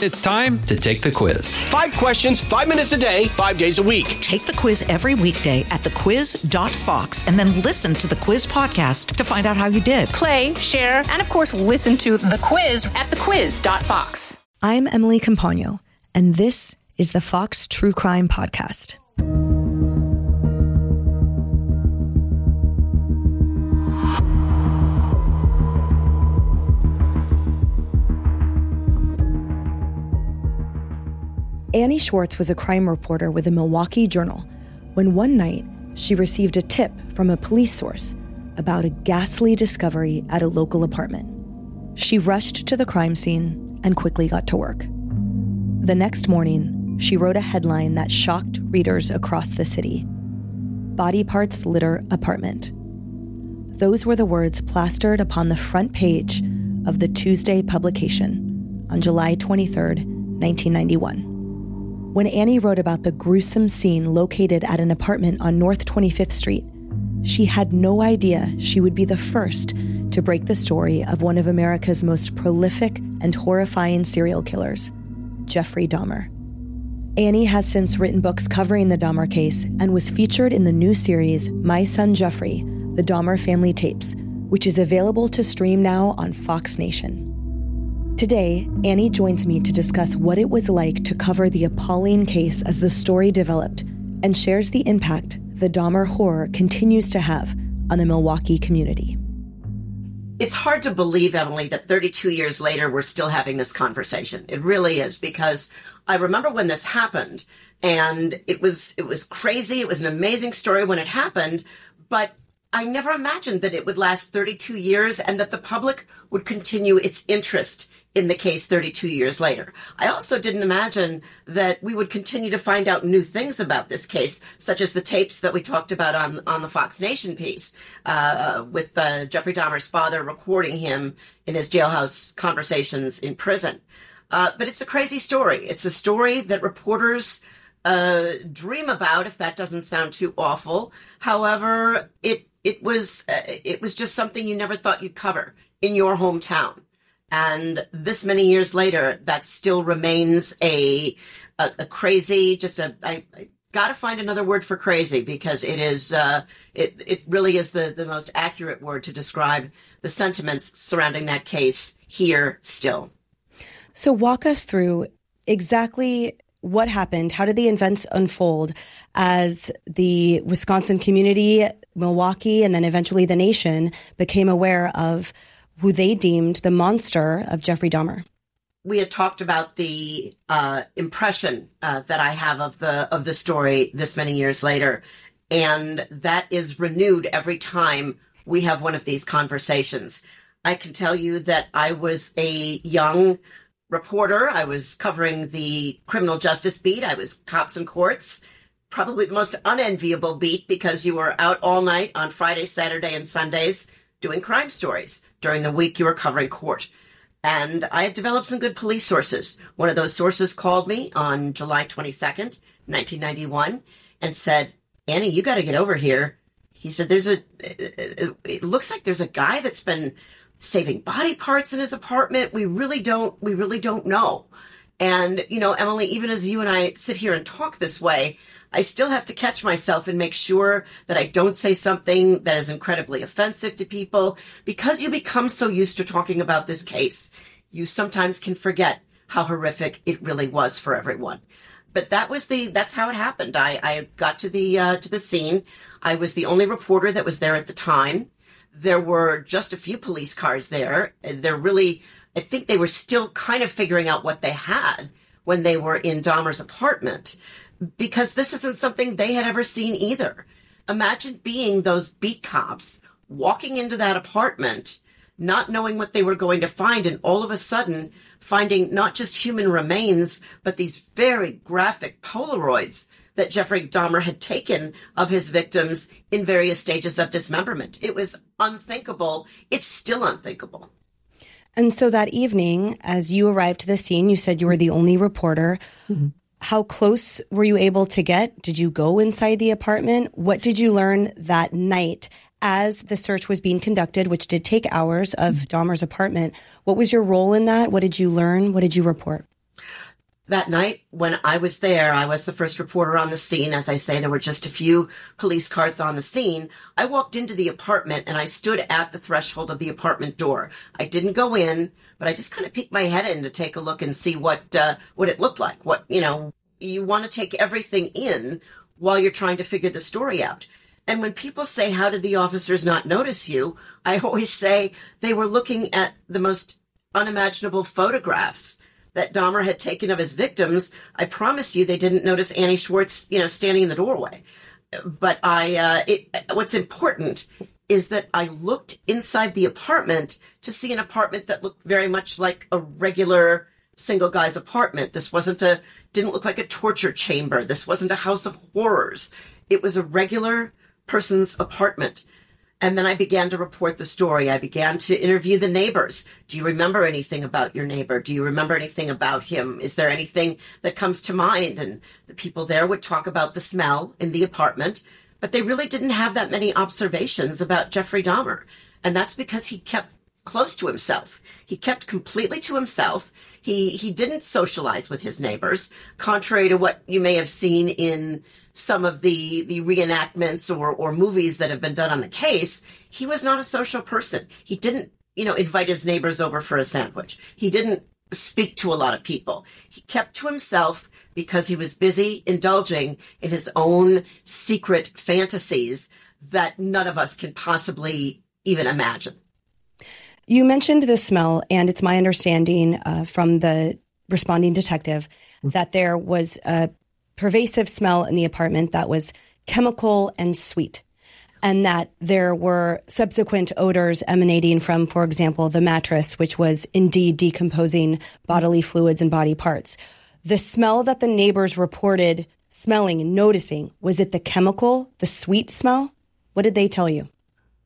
It's time to take the quiz. Five questions, five minutes a day, five days a week. Take the quiz every weekday at thequiz.fox and then listen to the quiz podcast to find out how you did. Play, share, and of course, listen to the quiz at thequiz.fox. I'm Emily Compagno, and this is the Fox True Crime Podcast. Annie Schwartz was a crime reporter with the Milwaukee Journal when one night she received a tip from a police source about a ghastly discovery at a local apartment. She rushed to the crime scene and quickly got to work. The next morning, she wrote a headline that shocked readers across the city Body Parts Litter Apartment. Those were the words plastered upon the front page of the Tuesday publication on July 23, 1991. When Annie wrote about the gruesome scene located at an apartment on North 25th Street, she had no idea she would be the first to break the story of one of America's most prolific and horrifying serial killers, Jeffrey Dahmer. Annie has since written books covering the Dahmer case and was featured in the new series My Son Jeffrey The Dahmer Family Tapes, which is available to stream now on Fox Nation. Today, Annie joins me to discuss what it was like to cover the appalling case as the story developed and shares the impact the Dahmer horror continues to have on the Milwaukee community. It's hard to believe, Emily, that 32 years later we're still having this conversation. It really is because I remember when this happened and it was it was crazy. It was an amazing story when it happened, but I never imagined that it would last 32 years and that the public would continue its interest in the case 32 years later. I also didn't imagine that we would continue to find out new things about this case, such as the tapes that we talked about on on the Fox Nation piece, uh, with uh, Jeffrey Dahmer's father recording him in his jailhouse conversations in prison. Uh, but it's a crazy story. It's a story that reporters uh, dream about, if that doesn't sound too awful. However, it it was uh, it was just something you never thought you'd cover in your hometown. And this many years later, that still remains a, a, a crazy, just a, I, I got to find another word for crazy because it is, uh, it, it really is the, the most accurate word to describe the sentiments surrounding that case here still. So walk us through exactly what happened. How did the events unfold as the Wisconsin community, Milwaukee, and then eventually the nation became aware of who they deemed the monster of Jeffrey Dahmer. We had talked about the uh, impression uh, that I have of the of the story this many years later, and that is renewed every time we have one of these conversations. I can tell you that I was a young reporter. I was covering the criminal justice beat. I was cops and courts, probably the most unenviable beat because you were out all night on Friday, Saturday, and Sundays doing crime stories during the week you were covering court. And I had developed some good police sources. One of those sources called me on July 22nd, 1991, and said, Annie, you got to get over here. He said, there's a, it looks like there's a guy that's been saving body parts in his apartment. We really don't, we really don't know. And, you know, Emily, even as you and I sit here and talk this way, I still have to catch myself and make sure that I don't say something that is incredibly offensive to people because you become so used to talking about this case. You sometimes can forget how horrific it really was for everyone. But that was the, that's how it happened. I, I got to the, uh, to the scene. I was the only reporter that was there at the time. There were just a few police cars there. They're really, I think they were still kind of figuring out what they had when they were in Dahmer's apartment because this isn't something they had ever seen either. Imagine being those beat cops walking into that apartment, not knowing what they were going to find, and all of a sudden finding not just human remains, but these very graphic Polaroids that Jeffrey Dahmer had taken of his victims in various stages of dismemberment. It was unthinkable. It's still unthinkable. And so that evening, as you arrived to the scene, you said you were the only reporter. Mm-hmm. How close were you able to get? Did you go inside the apartment? What did you learn that night as the search was being conducted, which did take hours of mm-hmm. Dahmer's apartment? What was your role in that? What did you learn? What did you report? That night, when I was there, I was the first reporter on the scene. As I say, there were just a few police cars on the scene. I walked into the apartment and I stood at the threshold of the apartment door. I didn't go in, but I just kind of peeked my head in to take a look and see what uh, what it looked like. What you know, you want to take everything in while you're trying to figure the story out. And when people say, "How did the officers not notice you?" I always say they were looking at the most unimaginable photographs that Dahmer had taken of his victims, I promise you they didn't notice Annie Schwartz, you know, standing in the doorway. But I, uh, it, what's important is that I looked inside the apartment to see an apartment that looked very much like a regular single guy's apartment. This wasn't a, didn't look like a torture chamber. This wasn't a house of horrors. It was a regular person's apartment. And then I began to report the story. I began to interview the neighbors. Do you remember anything about your neighbor? Do you remember anything about him? Is there anything that comes to mind? And the people there would talk about the smell in the apartment, but they really didn't have that many observations about Jeffrey Dahmer. And that's because he kept close to himself. He kept completely to himself. He, he didn't socialize with his neighbors, contrary to what you may have seen in some of the the reenactments or or movies that have been done on the case, he was not a social person. He didn't, you know, invite his neighbors over for a sandwich. He didn't speak to a lot of people. He kept to himself because he was busy indulging in his own secret fantasies that none of us can possibly even imagine. You mentioned the smell, and it's my understanding uh, from the responding detective that there was a pervasive smell in the apartment that was chemical and sweet. And that there were subsequent odors emanating from, for example, the mattress, which was indeed decomposing bodily fluids and body parts. The smell that the neighbors reported smelling and noticing, was it the chemical, the sweet smell? What did they tell you?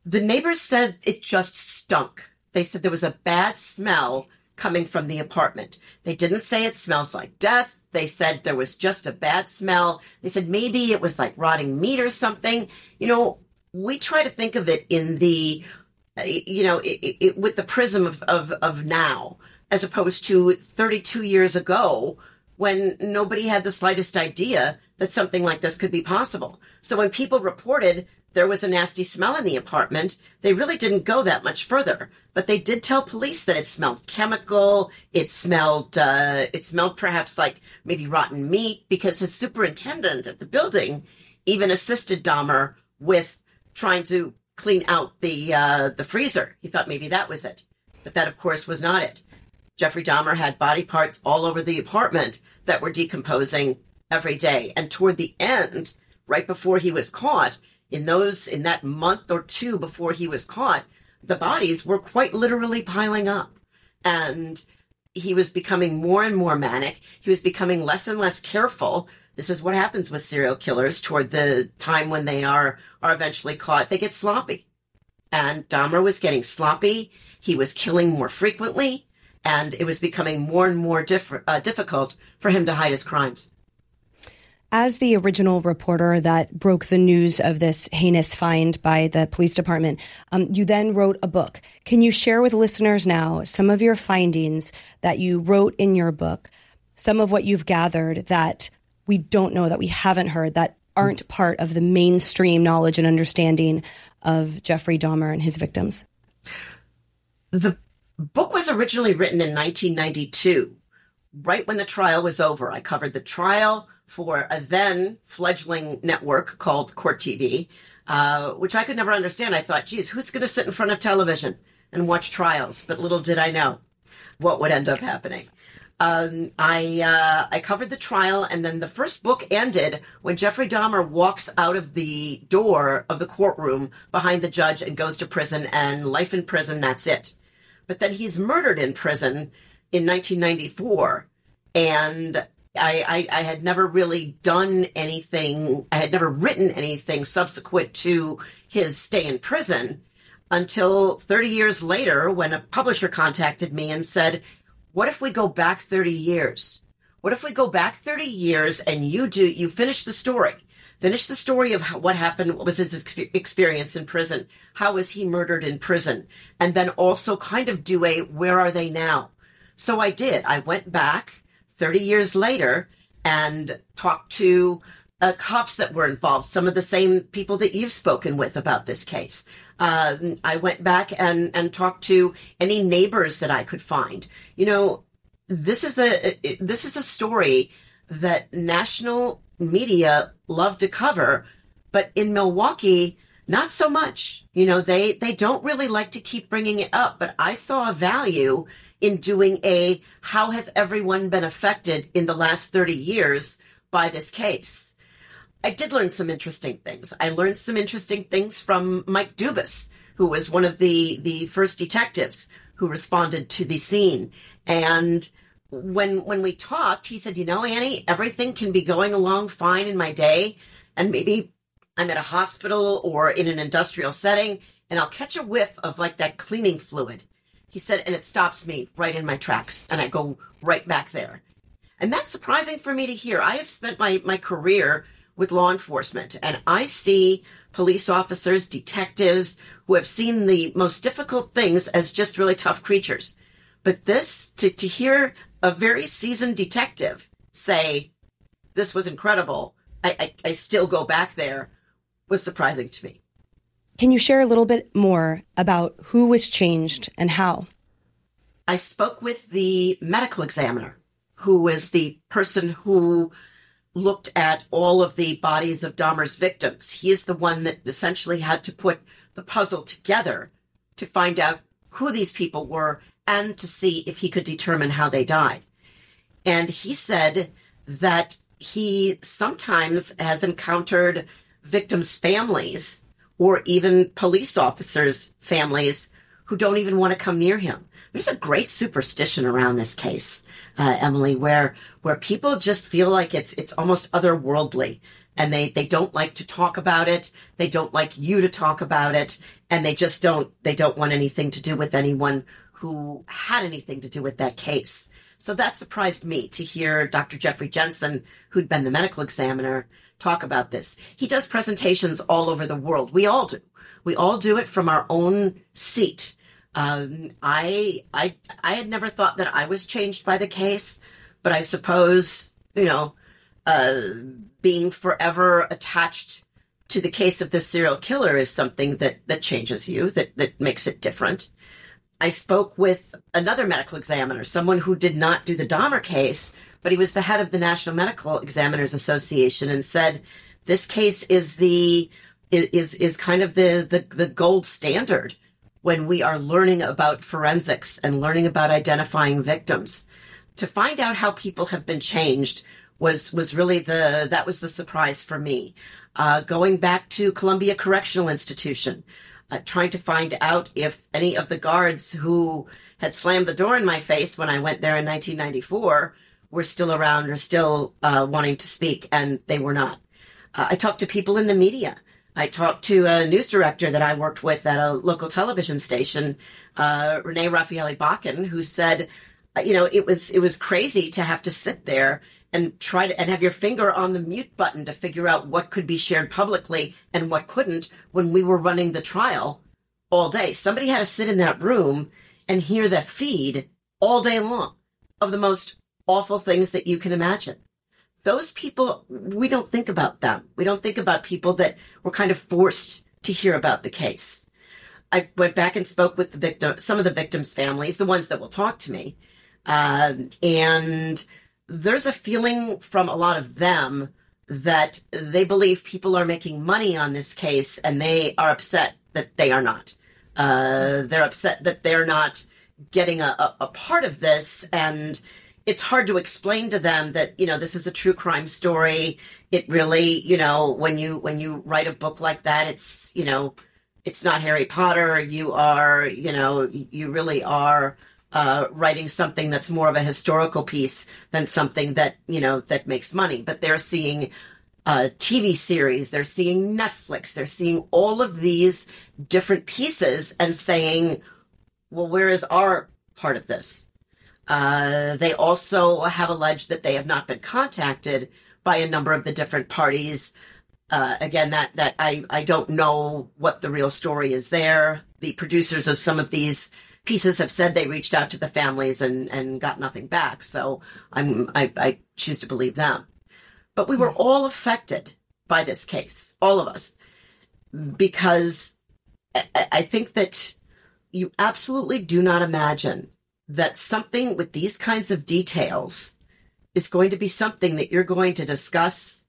The neighbors said it just stunk. They said there was a bad smell coming from the apartment. They didn't say it smells like death. They said there was just a bad smell. They said maybe it was like rotting meat or something. You know, we try to think of it in the, you know, it, it, with the prism of, of, of now, as opposed to 32 years ago when nobody had the slightest idea that something like this could be possible. So when people reported there was a nasty smell in the apartment. They really didn't go that much further, but they did tell police that it smelled chemical. It smelled, uh, it smelled perhaps like maybe rotten meat because his superintendent at the building even assisted Dahmer with trying to clean out the, uh, the freezer. He thought maybe that was it, but that of course was not it. Jeffrey Dahmer had body parts all over the apartment that were decomposing every day. And toward the end, right before he was caught, in those in that month or two before he was caught, the bodies were quite literally piling up. And he was becoming more and more manic. He was becoming less and less careful. This is what happens with serial killers toward the time when they are are eventually caught. They get sloppy. And Dahmer was getting sloppy. He was killing more frequently, and it was becoming more and more diff- uh, difficult for him to hide his crimes. As the original reporter that broke the news of this heinous find by the police department, um, you then wrote a book. Can you share with listeners now some of your findings that you wrote in your book, some of what you've gathered that we don't know, that we haven't heard, that aren't part of the mainstream knowledge and understanding of Jeffrey Dahmer and his victims? The book was originally written in 1992, right when the trial was over. I covered the trial for a then fledgling network called Court TV, uh, which I could never understand. I thought, geez, who's going to sit in front of television and watch trials? But little did I know what would end up happening. Um, I uh, I covered the trial, and then the first book ended when Jeffrey Dahmer walks out of the door of the courtroom behind the judge and goes to prison, and life in prison. That's it. But then he's murdered in prison in 1994, and I, I, I, had never really done anything. I had never written anything subsequent to his stay in prison until 30 years later when a publisher contacted me and said, what if we go back 30 years? What if we go back 30 years and you do, you finish the story, finish the story of what happened, what was his experience in prison? How was he murdered in prison? And then also kind of do a, where are they now? So I did. I went back 30 years later and talk to uh, cops that were involved, some of the same people that you've spoken with about this case. Uh, I went back and, and talked to any neighbors that I could find. You know, this is a this is a story that national media love to cover, but in Milwaukee, not so much. You know, they they don't really like to keep bringing it up. But I saw a value in doing a how has everyone been affected in the last thirty years by this case. I did learn some interesting things. I learned some interesting things from Mike Dubis, who was one of the the first detectives who responded to the scene, and when when we talked, he said, "You know, Annie, everything can be going along fine in my day, and maybe I'm at a hospital or in an industrial setting, and I'll catch a whiff of like that cleaning fluid." He said, and it stops me right in my tracks, and I go right back there. And that's surprising for me to hear. I have spent my my career with law enforcement, and I see police officers, detectives who have seen the most difficult things as just really tough creatures. But this, to, to hear a very seasoned detective say, this was incredible, I, I, I still go back there, was surprising to me. Can you share a little bit more about who was changed and how? I spoke with the medical examiner, who was the person who looked at all of the bodies of Dahmer's victims. He is the one that essentially had to put the puzzle together to find out who these people were and to see if he could determine how they died. And he said that he sometimes has encountered victims' families or even police officers' families who don't even want to come near him. There's a great superstition around this case, uh, Emily, where where people just feel like it's it's almost otherworldly, and they they don't like to talk about it. They don't like you to talk about it, and they just don't they don't want anything to do with anyone who had anything to do with that case. So that surprised me to hear Dr. Jeffrey Jentzen, who'd been the medical examiner, talk about this. He does presentations all over the world. We all do. We all do it from our own seat. Um, I, I, I had never thought that I was changed by the case, but I suppose, you know, uh, being forever attached to the case of this serial killer is something that, that changes you, that, that makes it different. I spoke with another medical examiner, someone who did not do the Dahmer case, but he was the head of the National Medical Examiners Association and said this case is the is is kind of the the, the gold standard when we are learning about forensics and learning about identifying victims. To find out how people have been changed was was really the that was the surprise for me. Uh, going back to Columbia Correctional Institution, uh, trying to find out if any of the guards who had slammed the door in my face when I went there in 1994 were still around or still uh, wanting to speak, and they were not. Uh, I talked to people in the media. I talked to a news director that I worked with at a local television station, uh, Renee Raffaelli Bakken, who said, uh, you know, it was it was crazy to have to sit there and try to and have your finger on the mute button to figure out what could be shared publicly and what couldn't when we were running the trial all day. Somebody had to sit in that room and hear the feed all day long of the most awful things that you can imagine. Those people, we don't think about them. We don't think about people that were kind of forced to hear about the case. I went back and spoke with the victim, some of the victims' families, the ones that will talk to me. Uh, and there's a feeling from a lot of them that they believe people are making money on this case and they are upset that they are not. Uh, they're upset that they're not getting a, a, a, part of this and it's hard to explain to them that you know this is a true crime story it really you know when you when you write a book like that it's you know it's not harry potter you are you know you really are uh, writing something that's more of a historical piece than something that you know that makes money. But they're seeing uh, TV series, they're seeing Netflix, they're seeing all of these different pieces and saying, "Well, where is our part of this?" Uh, they also have alleged that they have not been contacted by a number of the different parties. Uh, again, that that I I don't know what the real story is there. The producers of some of these pieces have said they reached out to the families and, and got nothing back. So I'm, I, I choose to believe them. But we were all affected by this case, all of us, because I, I think that you absolutely do not imagine that something with these kinds of details is going to be something that you're going to discuss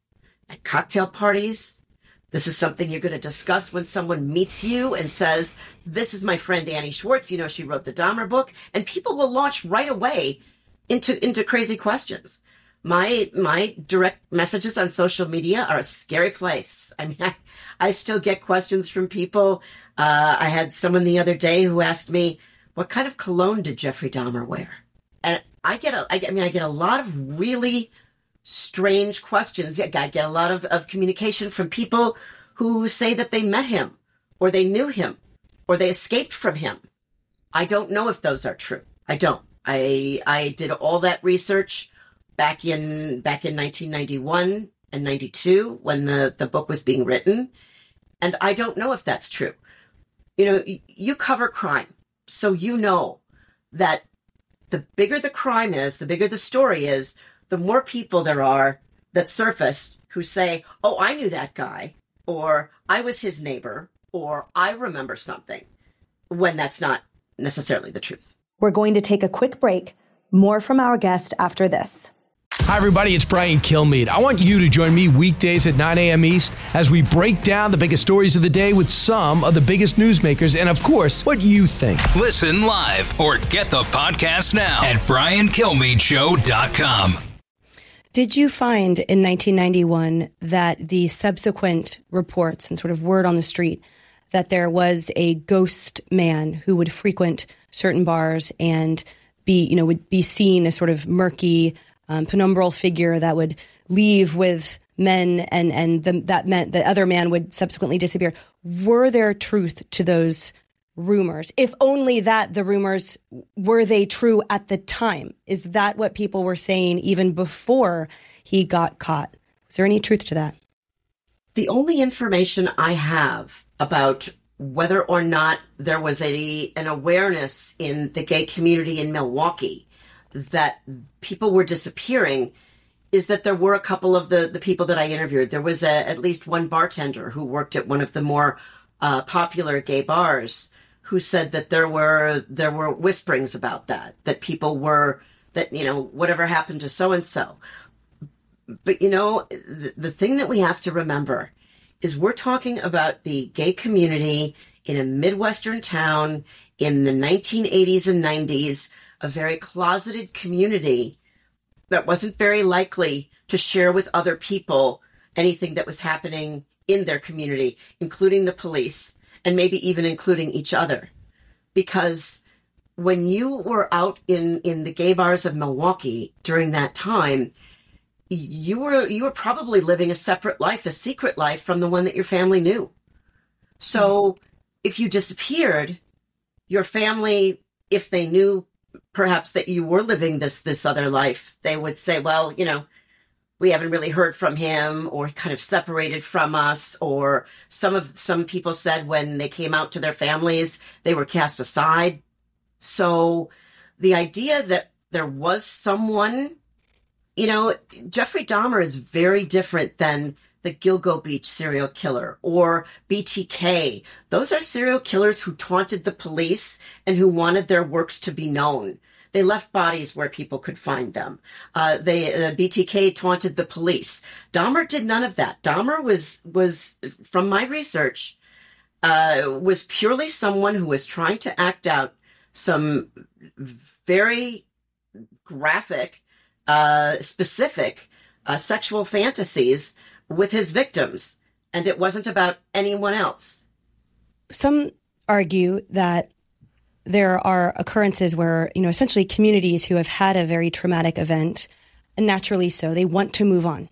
at cocktail parties. This is something you're going to discuss when someone meets you and says, This is my friend Annie Schwartz. You know, she wrote the Dahmer book. And people will launch right away into, into crazy questions. My, my direct messages on social media are a scary place. I mean, I, I still get questions from people. Uh, I had someone the other day who asked me, What kind of cologne did Jeffrey Dahmer wear? And I get a, I, mean, I get a lot of really strange questions. I get a lot of, of communication from people who say that they met him or they knew him or they escaped from him. I don't know if those are true. I don't. I, I did all that research back in, back in 1991 and 92 when the, the book was being written. And I don't know if that's true. You know, you cover crime. So you know that the bigger the crime is, the bigger the story is, the more people there are that surface who say, Oh, I knew that guy, or I was his neighbor, or I remember something, when that's not necessarily the truth. We're going to take a quick break. More from our guest after this. Hi, everybody. It's Brian Kilmeade. I want you to join me weekdays at 9 a.m. East as we break down the biggest stories of the day with some of the biggest newsmakers and, of course, what you think. Listen live or get the podcast now at briankilmeadshow.com. Did you find in 1991 that the subsequent reports and sort of word on the street that there was a ghost man who would frequent certain bars and be, you know, would be seen as sort of murky, um, penumbral figure that would leave with men and and the, that meant the other man would subsequently disappear. Were there truth to those rumors? If only that the rumors were they true at the time? Is that what people were saying even before he got caught? Is there any truth to that? The only information I have about whether or not there was a an awareness in the gay community in Milwaukee that people were disappearing is that there were a couple of the, the people that I interviewed. There was a, at least one bartender who worked at one of the more uh, popular gay bars who said that there were there were whisperings about that that people were that you know whatever happened to so and so. But you know the, the thing that we have to remember is we're talking about the gay community in a midwestern town in the 1980s and 90s a very closeted community that wasn't very likely to share with other people anything that was happening in their community, including the police and maybe even including each other. Because when you were out in, in the gay bars of Milwaukee during that time, you were you were probably living a separate life, a secret life from the one that your family knew. So if you disappeared, your family, if they knew perhaps that you were living this this other life, they would say, well, you know, we haven't really heard from him or kind of separated from us or some of some people said when they came out to their families they were cast aside. So the idea that there was someone you know jeffrey dahmer is very different than the gilgo beach serial killer or btk those are serial killers who taunted the police and who wanted their works to be known they left bodies where people could find them. Uh, they uh, BTK taunted the police. Dahmer did none of that. Dahmer was was from my research uh, was purely someone who was trying to act out some very graphic, uh, specific uh, sexual fantasies with his victims, and it wasn't about anyone else. Some argue that there are occurrences where, you know, essentially communities who have had a very traumatic event, naturally so, they want to move on.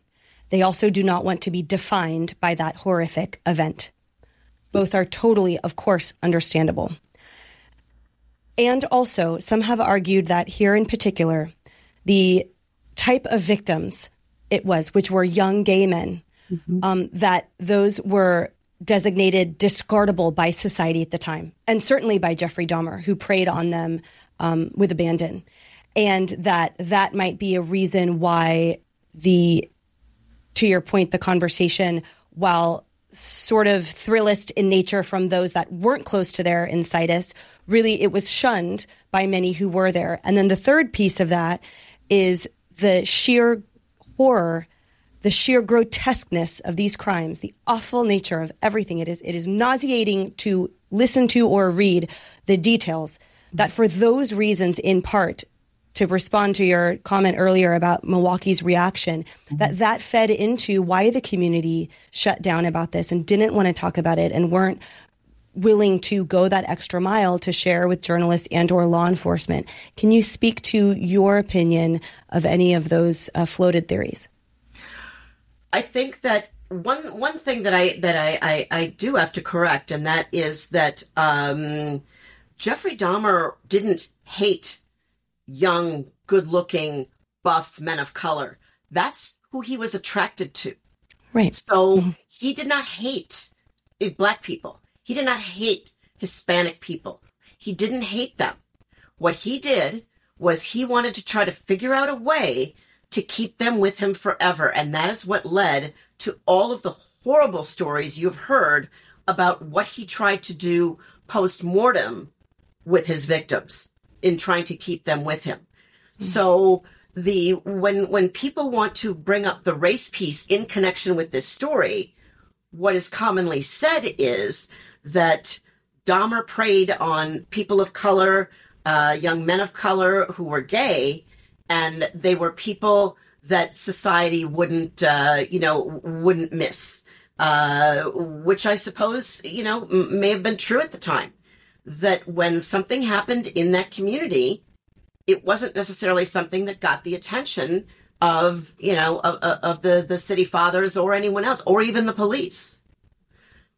They also do not want to be defined by that horrific event. Both are totally, of course, understandable. And also, some have argued that here in particular, the type of victims it was, which were young gay men, mm-hmm. um, that those were designated discardable by society at the time, and certainly by Jeffrey Dahmer, who preyed on them um, with abandon, and that that might be a reason why the, to your point, the conversation, while sort of thrillist in nature from those that weren't close to their incitus, really it was shunned by many who were there. And then the third piece of that is the sheer horror the sheer grotesqueness of these crimes, the awful nature of everything. It is, it is nauseating to listen to or read the details that for those reasons, in part, to respond to your comment earlier about Milwaukee's reaction, mm-hmm. that that fed into why the community shut down about this and didn't want to talk about it and weren't willing to go that extra mile to share with journalists and or law enforcement. Can you speak to your opinion of any of those uh, floated theories? I think that one one thing that I that I, I, I do have to correct, and that is that um, Jeffrey Dahmer didn't hate young, good-looking, buff men of color. That's who he was attracted to. Right. So mm-hmm. he did not hate black people. He did not hate Hispanic people. He didn't hate them. What he did was he wanted to try to figure out a way to keep them with him forever. And that is what led to all of the horrible stories you've heard about what he tried to do post mortem with his victims in trying to keep them with him. Mm-hmm. So the when when people want to bring up the race piece in connection with this story, what is commonly said is that Dahmer preyed on people of color, uh, young men of color who were gay, and they were people that society wouldn't, uh, you know, wouldn't miss. Uh, which I suppose, you know, m- may have been true at the time. That when something happened in that community, it wasn't necessarily something that got the attention of, you know, of, of the, the city fathers or anyone else, or even the police.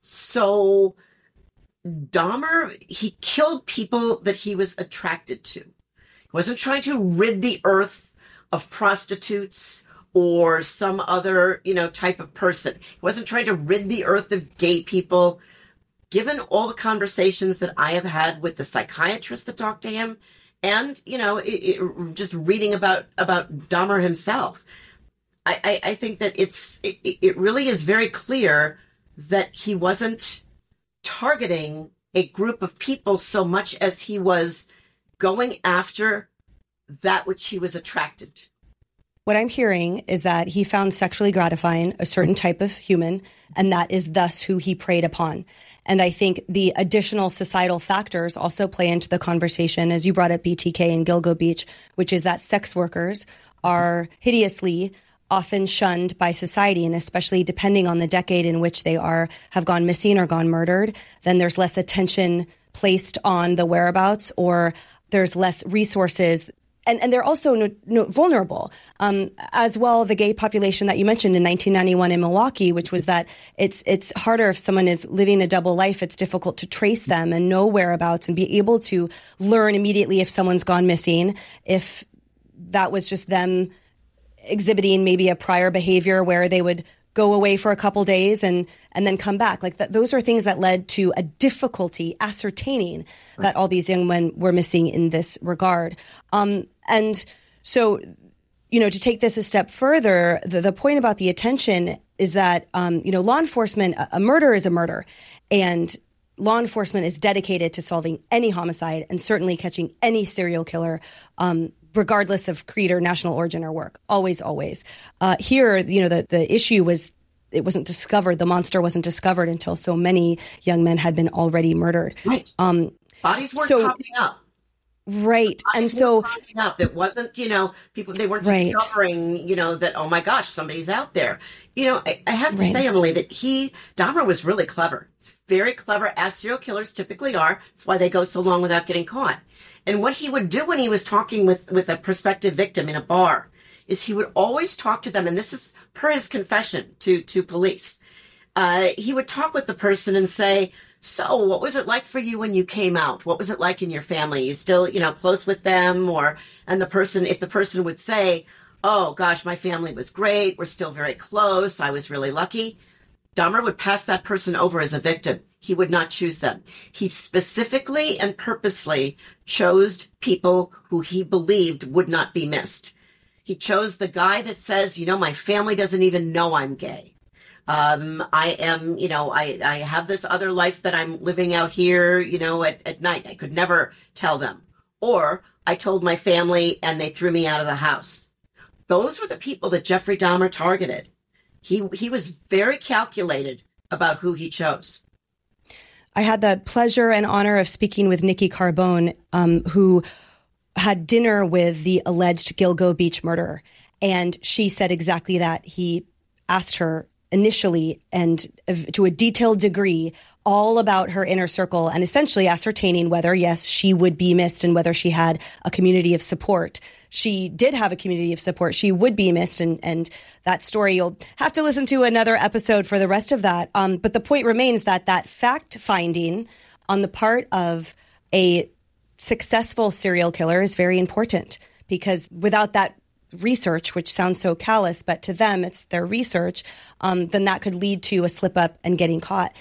So Dahmer, he killed people that he was attracted to He wasn't trying to rid the earth of prostitutes or some other, you know, type of person. He wasn't trying to rid the earth of gay people. Given all the conversations that I have had with the psychiatrists that talked to him, and you know, it, it, just reading about about Dahmer himself, I, I, I think that it's it, it really is very clear that he wasn't targeting a group of people so much as he was going after that which he was attracted to. What I'm hearing is that he found sexually gratifying a certain type of human, and that is thus who he preyed upon. And I think the additional societal factors also play into the conversation, as you brought up BTK and Gilgo Beach, which is that sex workers are hideously often shunned by society and especially depending on the decade in which they are have gone missing or gone murdered then there's less attention placed on the whereabouts or there's less resources and, and they're also no, no, vulnerable um, as well. The gay population that you mentioned in 1991 in Milwaukee, which was that it's it's harder if someone is living a double life. It's difficult to trace them and know whereabouts and be able to learn immediately if someone's gone missing. If that was just them exhibiting maybe a prior behavior where they would go away for a couple days and and then come back. Like that, those are things that led to a difficulty ascertaining right. that all these young men were missing in this regard. Um, and so, you know, to take this a step further, the, the point about the attention is that um, you know law enforcement a, a murder is a murder, and law enforcement is dedicated to solving any homicide and certainly catching any serial killer. Um, regardless of creed or national origin or work. Always, always. Uh, here, you know, the, the issue was it wasn't discovered. The monster wasn't discovered until so many young men had been already murdered. Right. Um, Bodies weren't so, popping up. Right. and so up. It wasn't, you know, people they weren't right. discovering, you know, that oh my gosh, somebody's out there. You know, I, I have to right. say, Emily, that he Dahmer was really clever. Very clever, as serial killers typically are. That's why they go so long without getting caught. And what he would do when he was talking with, with a prospective victim in a bar is he would always talk to them. And this is per his confession to, to police. Uh, he would talk with the person and say, so what was it like for you when you came out? What was it like in your family? You still, you know, close with them or, and the person, if the person would say, Oh gosh, my family was great. We're still very close. I was really lucky. Dahmer would pass that person over as a victim. He would not choose them. He specifically and purposely chose people who he believed would not be missed. He chose the guy that says, you know, my family doesn't even know I'm gay. Um, I am, you know, I, I have this other life that I'm living out here, you know, at, at night. I could never tell them. Or I told my family and they threw me out of the house. Those were the people that Jeffrey Dahmer targeted. He, he was very calculated about who he chose. I had the pleasure and honor of speaking with Nikki Carbone, um, who had dinner with the alleged Gilgo Beach murderer. And she said exactly that. He asked her initially and to a detailed degree all about her inner circle and essentially ascertaining whether, yes, she would be missed and whether she had a community of support. She did have a community of support. She would be missed. And, and that story, you'll have to listen to another episode for the rest of that. Um, but the point remains that that fact finding on the part of a successful serial killer is very important because without that research, which sounds so callous, but to them it's their research, um, then that could lead to a slip up and getting caught.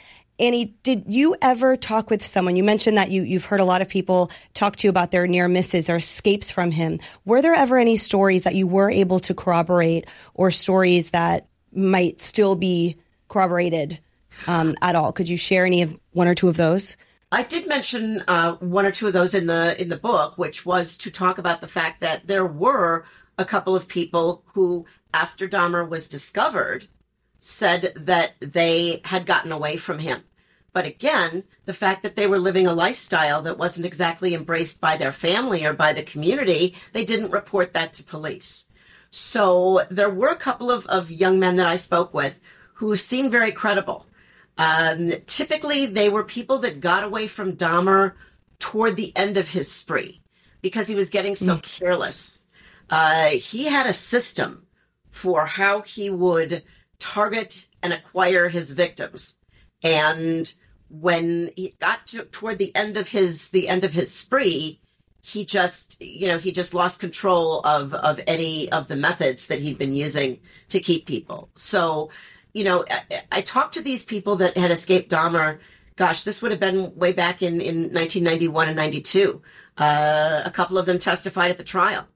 Annie, did you ever talk with someone? You mentioned that you, you've heard a lot of people talk to you about their near misses or escapes from him. Were there ever any stories that you were able to corroborate or stories that might still be corroborated um, at all? Could you share any of one or two of those? I did mention uh, one or two of those in the in the book, which was to talk about the fact that there were a couple of people who, after Dahmer was discovered, said that they had gotten away from him. But again, the fact that they were living a lifestyle that wasn't exactly embraced by their family or by the community, they didn't report that to police. So there were a couple of, of young men that I spoke with who seemed very credible. Um, typically, they were people that got away from Dahmer toward the end of his spree because he was getting so mm. careless. Uh, he had a system for how he would target and acquire his victims. And when he got to, toward the end of his the end of his spree, he just you know he just lost control of of any of the methods that he'd been using to keep people. So you know, I, I talked to these people that had escaped Dahmer. Gosh, this would have been way back in, in 1991 and 92. Uh, a couple of them testified at the trial.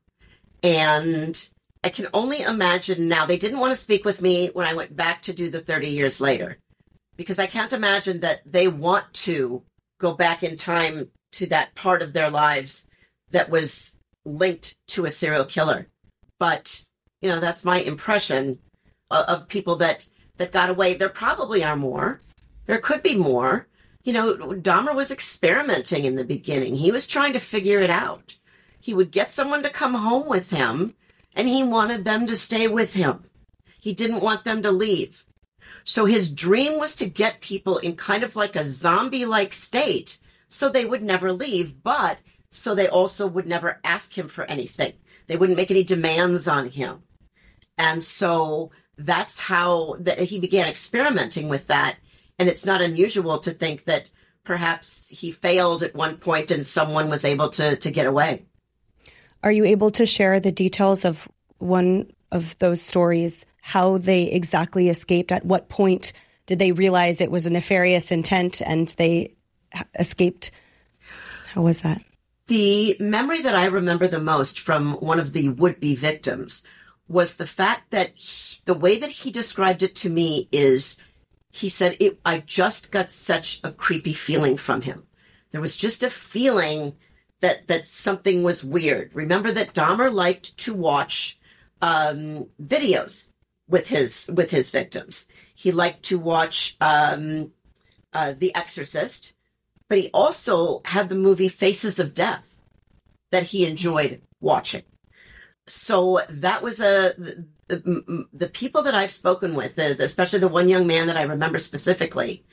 And I can only imagine now, they didn't want to speak with me when I went back to do the 30 years later, because I can't imagine that they want to go back in time to that part of their lives that was linked to a serial killer. But, you know, that's my impression of, of people that that got away. There probably are more. There could be more. You know, Dahmer was experimenting in the beginning. He was trying to figure it out. He would get someone to come home with him and he wanted them to stay with him. He didn't want them to leave. So his dream was to get people in kind of like a zombie like state so they would never leave, but so they also would never ask him for anything. They wouldn't make any demands on him. And so that's how that he began experimenting with that. And it's not unusual to think that perhaps he failed at one point and someone was able to, to get away. Are you able to share the details of one of those stories, how they exactly escaped? At what point did they realize it was a nefarious intent and they escaped? How was that? The memory that I remember the most from one of the would be victims was the fact that he, the way that he described it to me is he said, I just got such a creepy feeling from him. There was just a feeling that, that something was weird. Remember that Dahmer liked to watch, um, videos with his, with his victims. He liked to watch, um, uh, The Exorcist, but he also had the movie Faces of Death that he enjoyed watching so that was a the, the, people that I've spoken with, the, especially the one young man that I remember specifically,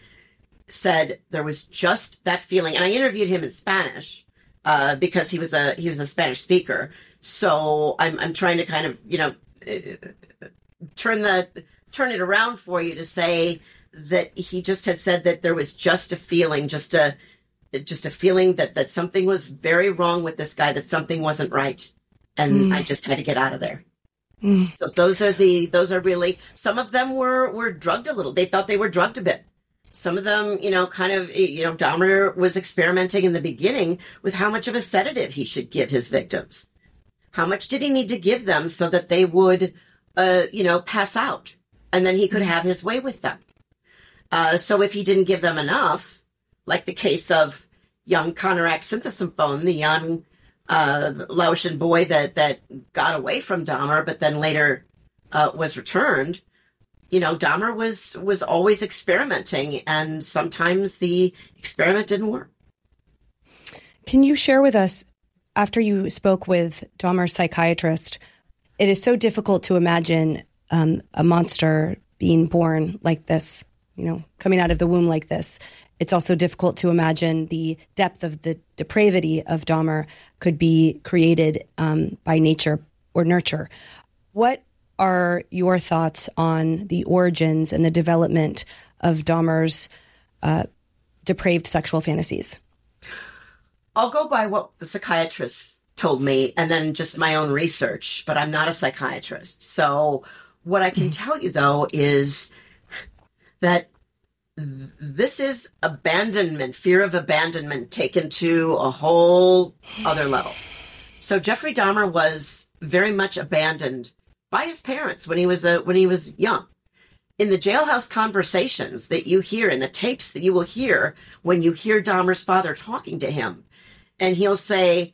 said there was just that feeling. And I interviewed him in Spanish uh, because he was a he was a Spanish speaker. So I'm I'm trying to kind of you know turn the turn it around for you to say that he just had said that there was just a feeling, just a just a feeling that that something was very wrong with this guy, that something wasn't right and mm. I just had to get out of there. Mm. So those are the those are really some of them were were drugged a little. They thought they were drugged a bit. Some of them, you know, kind of, you know, Dahmer was experimenting in the beginning with how much of a sedative he should give his victims. How much did he need to give them so that they would, uh, you know, pass out, and then he could have his way with them. Uh, so if he didn't give them enough, like the case of young Konerak Sinthasomphone, the young uh, Laotian boy that that got away from Dahmer, but then later uh, was returned. You know, Dahmer was was always experimenting, and sometimes the experiment didn't work. Can you share with us, after you spoke with Dahmer's psychiatrist, it is so difficult to imagine um, a monster being born like this, you know, coming out of the womb like this. It's also difficult to imagine the depth of the depravity of Dahmer could be created um, by nature or nurture. What are your thoughts on the origins and the development of Dahmer's uh, depraved sexual fantasies? I'll go by what the psychiatrist told me and then just my own research, but I'm not a psychiatrist. So what I can mm-hmm. tell you though is that this is abandonment, fear of abandonment taken to a whole other level. So Jeffrey Dahmer was very much abandoned by his parents when he was a, when he was young. In the jailhouse conversations that you hear in the tapes that you will hear when you hear Dahmer's father talking to him, and he'll say,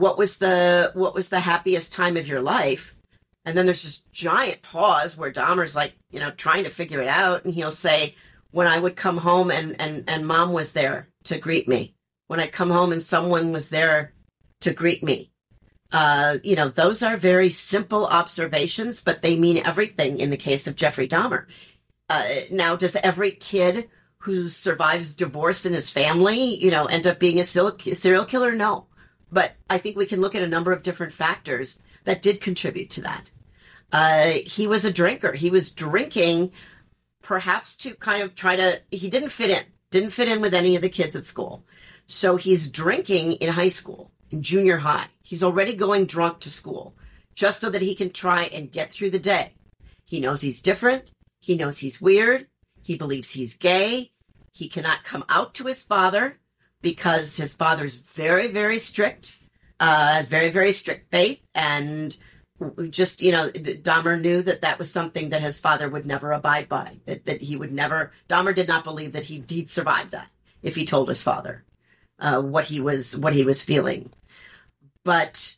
"What was the what was the happiest time of your life?" And then there's this giant pause where Dahmer's like, you know, trying to figure it out, and he'll say, when I would come home and, and, and mom was there to greet me. When I come home and someone was there to greet me. Uh, you know, those are very simple observations, but they mean everything in the case of Jeffrey Dahmer. Uh, now, does every kid who survives divorce in his family, you know, end up being a serial killer? No. But I think we can look at a number of different factors that did contribute to that. Uh, he was a drinker. He was drinking perhaps to kind of try to, he didn't fit in, didn't fit in with any of the kids at school. So he's drinking in high school, in junior high. He's already going drunk to school just so that he can try and get through the day. He knows he's different. He knows he's weird. He believes he's gay. He cannot come out to his father because his father's very, very strict, uh, has very, very strict faith. And just you know Dahmer knew that that was something that his father would never abide by that, that he would never Dahmer did not believe that he, he'd survive that if he told his father uh, what he was what he was feeling. But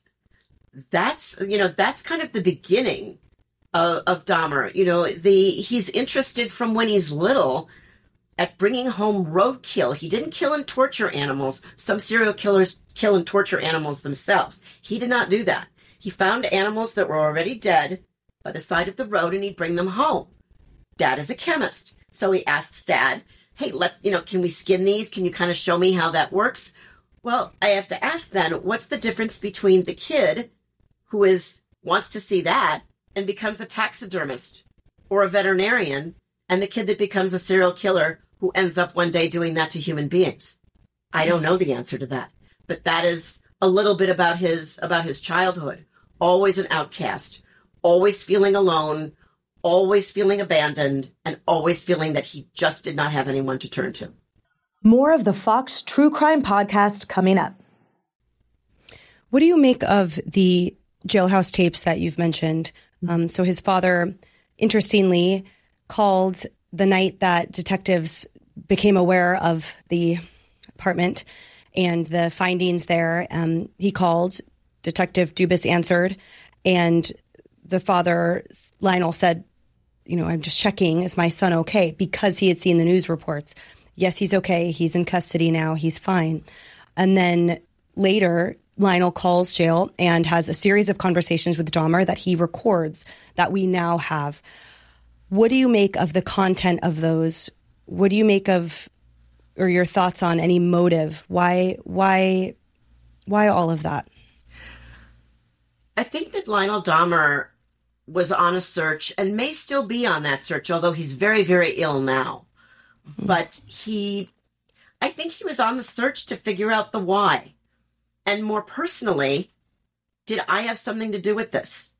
that's you know that's kind of the beginning of, of Dahmer. You know the he's interested from when he's little at bringing home roadkill he didn't kill and torture animals some serial killers kill and torture animals themselves he did not do that he found animals that were already dead by the side of the road and he'd bring them home. Dad is a chemist. So he asks dad, Hey, let's, you know, can we skin these? Can you kind of show me how that works? Well, I have to ask then, what's the difference between the kid who is wants to see that and becomes a taxidermist or a veterinarian and the kid that becomes a serial killer who ends up one day doing that to human beings? I don't know the answer to that, but that is a little bit about his about his childhood always an outcast, always feeling alone, always feeling abandoned, and always feeling that he just did not have anyone to turn to. More of the Fox True Crime podcast coming up. What do you make of the jailhouse tapes that you've mentioned? Um, so his father, interestingly, called the night that detectives became aware of the apartment and the findings there. Um, he called Detective Dubis answered, and the father, Lionel, said, You know, I'm just checking, is my son okay? Because he had seen the news reports. Yes, he's okay. He's in custody now. He's fine. And then later, Lionel calls jail and has a series of conversations with Dahmer that he records that we now have. What do you make of the content of those? What do you make of or your thoughts on any motive? Why why why all of that? I think that Lionel Dahmer was on a search and may still be on that search, although he's very, very ill now. Mm-hmm. But he, I think he was on the search to figure out the why. And more personally, did I have something to do with this?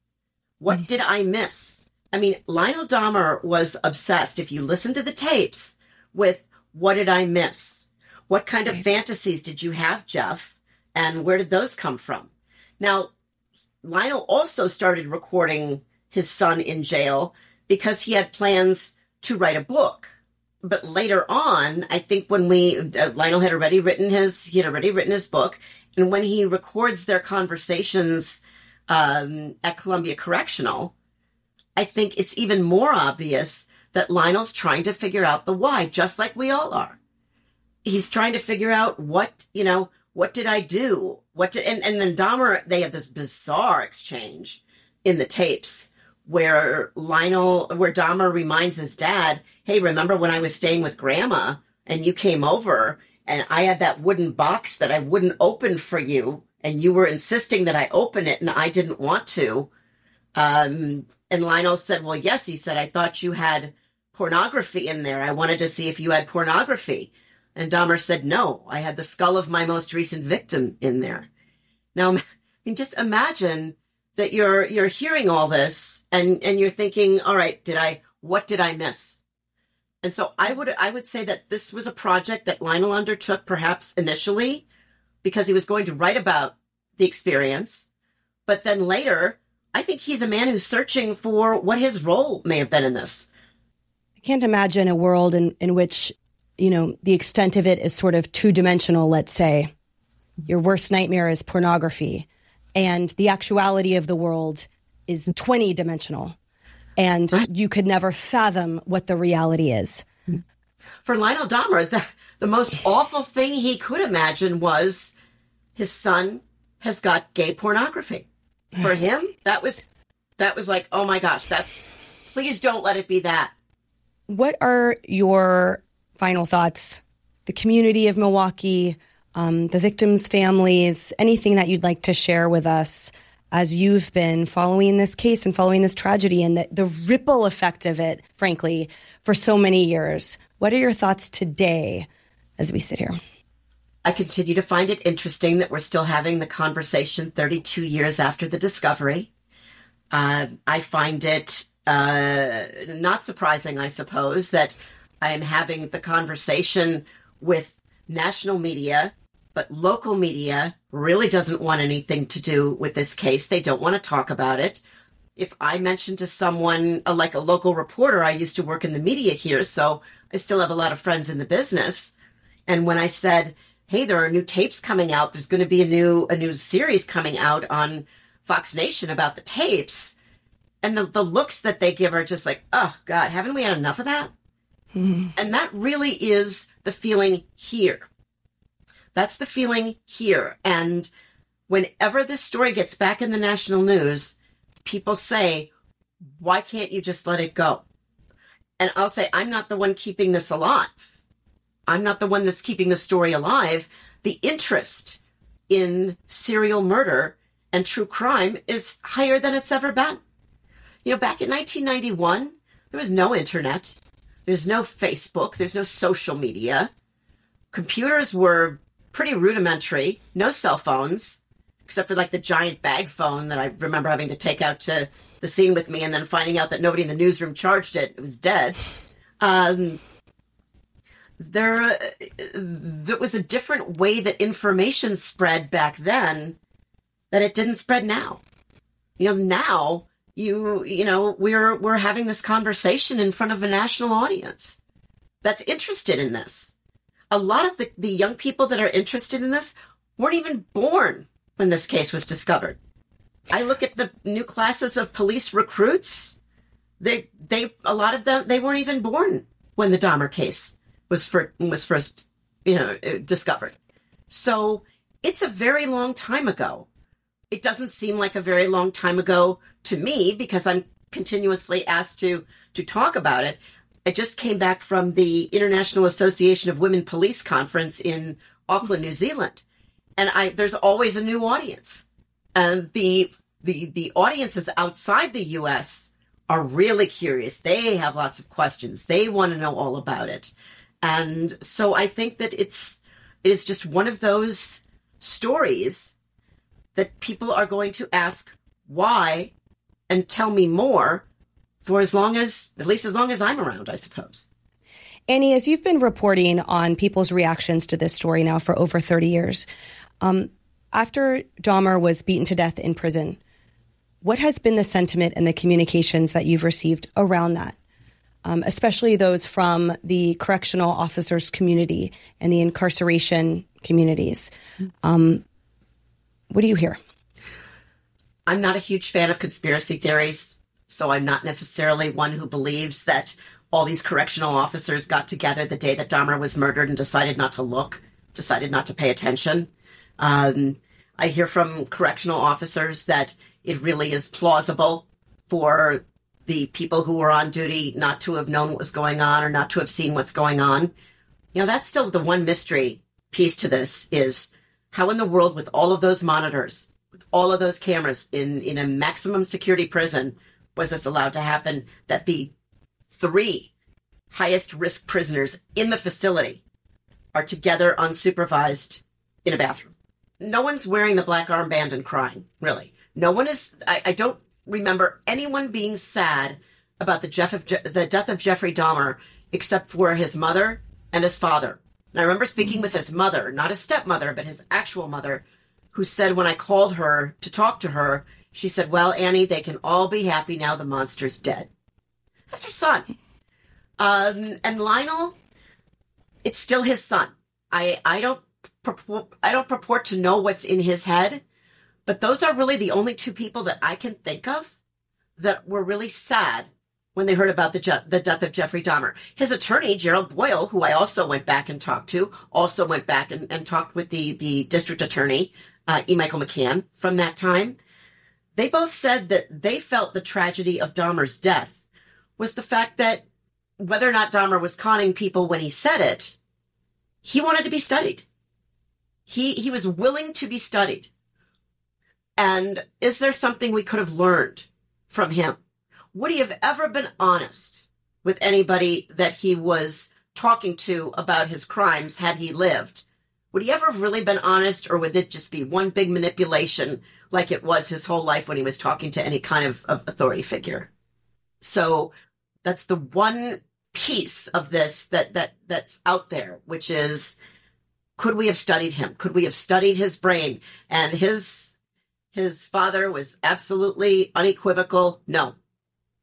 What did I miss? I mean, Lionel Dahmer was obsessed, if you listen to the tapes, with what did I miss? What kind of fantasies did you have, Jeff? And where did those come from? Now, Lionel also started recording his son in jail because he had plans to write a book. But later on, I think when we, uh, Lionel had already written his, he had already written his book. And when he records their conversations um, at Columbia Correctional, I think it's even more obvious that Lionel's trying to figure out the why, just like we all are. He's trying to figure out what, you know, what did I do? What did, and, and then Dahmer, they have this bizarre exchange in the tapes where Lionel, where Dahmer reminds his dad, Hey, remember when I was staying with grandma and you came over and I had that wooden box that I wouldn't open for you and you were insisting that I open it and I didn't want to. Um, and Lionel said, well, yes, he said, I thought you had pornography in there. I wanted to see if you had pornography. And Dahmer said, no, I had the skull of my most recent victim in there. Now, I mean, just imagine that you're, you're hearing all this and, and you're thinking, all right, did I, what did I miss? And so I would, I would say that this was a project that Lionel undertook perhaps initially because he was going to write about the experience. But then later, I think he's a man who's searching for what his role may have been in this. I can't imagine a world in, in which, you know, the extent of it is sort of two dimensional, let's say. Your worst nightmare is pornography, and the actuality of the world is 20 dimensional. And right. you could never fathom what the reality is. For Lionel Dahmer, the, the most awful thing he could imagine was his son has got gay pornography. For him, that was that was like, oh my gosh, that's please don't let it be that. What are your final thoughts? The community of Milwaukee, um, the victims' families, anything that you'd like to share with us as you've been following this case and following this tragedy and the, the ripple effect of it, frankly, for so many years. What are your thoughts today as we sit here? I continue to find it interesting that we're still having the conversation 32 years after the discovery. Uh, I find it uh, not surprising, I suppose, that I am having the conversation with national media, but local media really doesn't want anything to do with this case. They don't want to talk about it. If I mention to someone, uh, like a local reporter, I used to work in the media here, so I still have a lot of friends in the business. And when I said, hey, there are new tapes coming out. There's going to be a new a new series coming out on Fox Nation about the tapes. And the, the looks that they give are just like, oh God, haven't we had enough of that? Mm-hmm. And that really is the feeling here. That's the feeling here. And whenever this story gets back in the national news, people say, why can't you just let it go? And I'll say, I'm not the one keeping this alive. I'm not the one that's keeping the story alive. The interest in serial murder and true crime is higher than it's ever been. You know, back in 1991, there was no internet. There's no Facebook. There's no social media. Computers were pretty rudimentary. No cell phones, except for like the giant bag phone that I remember having to take out to the scene with me and then finding out that nobody in the newsroom charged it. It was dead. Um, there uh, that was a different way that information spread back then that it didn't spread now. You know, now you you know we're we're having this conversation in front of a national audience that's interested in this. A lot of the, the young people that are interested in this weren't even born when this case was discovered. I look at the new classes of police recruits. They they a lot of them they weren't even born when the Dahmer case was for, was first, you know, discovered. So it's a very long time ago. It doesn't seem like a very long time ago to me because I'm continuously asked to to talk about it. I just came back from the International Association of Women Police conference in Auckland, New Zealand, and I there's always a new audience, and the the the audiences outside the U.S. are really curious. They have lots of questions. They want to know all about it. And so I think that it's it is just one of those stories that people are going to ask why and tell me more for as long as, at least as long as I'm around, I suppose. Annie, as you've been reporting on people's reactions to this story now for over 30 years, um, after Dahmer was beaten to death in prison, what has been the sentiment and the communications that you've received around that? Um, especially those from the correctional officers community and the incarceration communities. Um, what do you hear? I'm not a huge fan of conspiracy theories, so I'm not necessarily one who believes that all these correctional officers got together the day that Dahmer was murdered and decided not to look, decided not to pay attention. Um, I hear from correctional officers that it really is plausible for the people who were on duty not to have known what was going on or not to have seen what's going on. You know, that's still the one mystery piece to this is how in the world with all of those monitors, with all of those cameras in, in a maximum security prison, was this allowed to happen that the three highest risk prisoners in the facility are together unsupervised in a bathroom. No one's wearing the black armband and crying, really. No one is, I, I don't remember anyone being sad about the, Jeff of, the death of Jeffrey Dahmer except for his mother and his father. And I remember speaking with his mother, not his stepmother, but his actual mother, who said when I called her to talk to her, she said, Well, Annie, they can all be happy now the monster's dead. That's her son. Um, and Lionel, it's still his son. I, I don't purport, I don't purport to know what's in his head, but those are really the only two people that I can think of that were really sad when they heard about the, the death of Jeffrey Dahmer. His attorney, Gerald Boyle, who I also went back and talked to, also went back and, and talked with the, the district attorney, uh, E. Michael McCann from that time. They both said that they felt the tragedy of Dahmer's death was the fact that whether or not Dahmer was conning people when he said it, he wanted to be studied. He, he was willing to be studied. And is there something we could have learned from him? Would he have ever been honest with anybody that he was talking to about his crimes had he lived? Would he ever have really been honest or would it just be one big manipulation like it was his whole life when he was talking to any kind of, of authority figure? So that's the one piece of this that, that, that's out there, which is, could we have studied him? Could we have studied his brain? And his, his father was absolutely unequivocal. No,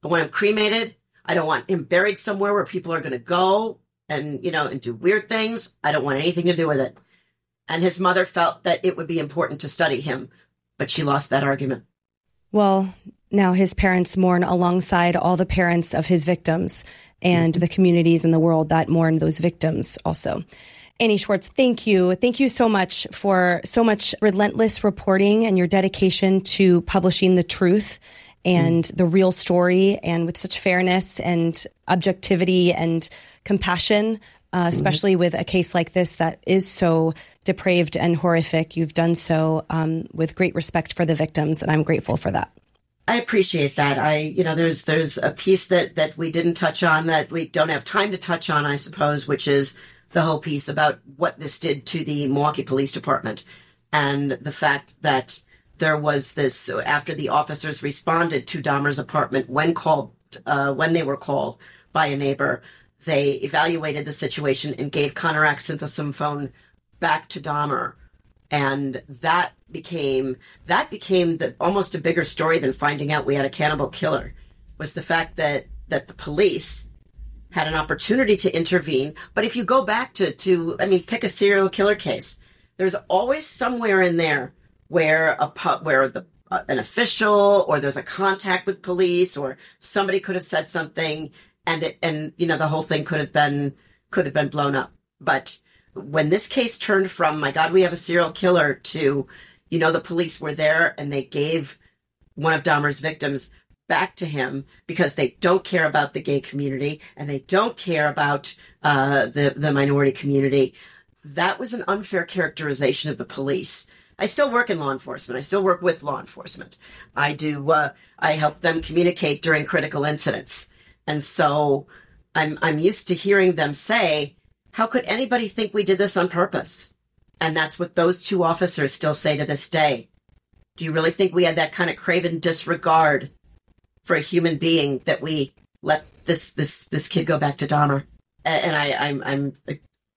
I want him cremated. I don't want him buried somewhere where people are going to go and, you know, and do weird things. I don't want anything to do with it. And his mother felt that it would be important to study him, but she lost that argument. Well, now his parents mourn alongside all the parents of his victims and the communities in the world that mourn those victims also. Annie Schwartz, thank you. Thank you so much for so much relentless reporting and your dedication to publishing the truth and mm. the real story and with such fairness and objectivity and compassion uh, mm-hmm. especially with a case like this that is so depraved and horrific. You've done so um, with great respect for the victims, and I'm grateful for that. I appreciate that. I, you know, there's there's a piece that that we didn't touch on that we don't have time to touch on, I suppose, which is the whole piece about what this did to the Milwaukee Police Department and the fact that there was this after the officers responded to Dahmer's apartment when called uh, when they were called by a neighbor they evaluated the situation and gave Konerak phone back to Dahmer. And that became that became the almost a bigger story than finding out we had a cannibal killer was the fact that that the police had an opportunity to intervene. But if you go back to to I mean pick a serial killer case, there's always somewhere in there where a where the uh, an official or there's a contact with police or somebody could have said something and it, and you know the whole thing could have been could have been blown up. But when this case turned from my God, we have a serial killer to you know the police were there and they gave one of Dahmer's victims back to him because they don't care about the gay community and they don't care about uh, the the minority community. That was an unfair characterization of the police. I still work in law enforcement. I still work with law enforcement. I do. Uh, I help them communicate during critical incidents. And so I'm, I'm used to hearing them say, how could anybody think we did this on purpose? And that's what those two officers still say to this day. Do you really think we had that kind of craven disregard for a human being that we let this this this kid go back to Dahmer. And I, I'm I'm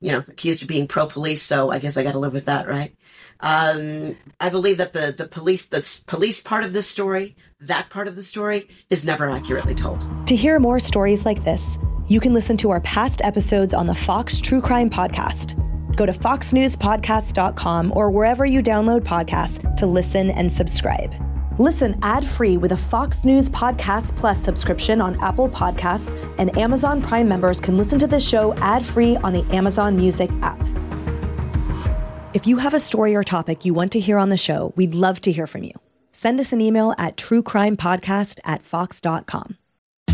you know accused of being pro police, so I guess I got to live with that, right? Um, I believe that the the police the police part of this story, that part of the story, is never accurately told. To hear more stories like this, you can listen to our past episodes on the Fox True Crime Podcast. Go to foxnewspodcast.com or wherever you download podcasts to listen and subscribe. Listen ad free with a Fox News Podcast Plus subscription on Apple Podcasts, and Amazon Prime members can listen to the show ad free on the Amazon Music app. If you have a story or topic you want to hear on the show, we'd love to hear from you. Send us an email at truecrimepodcast at fox.com.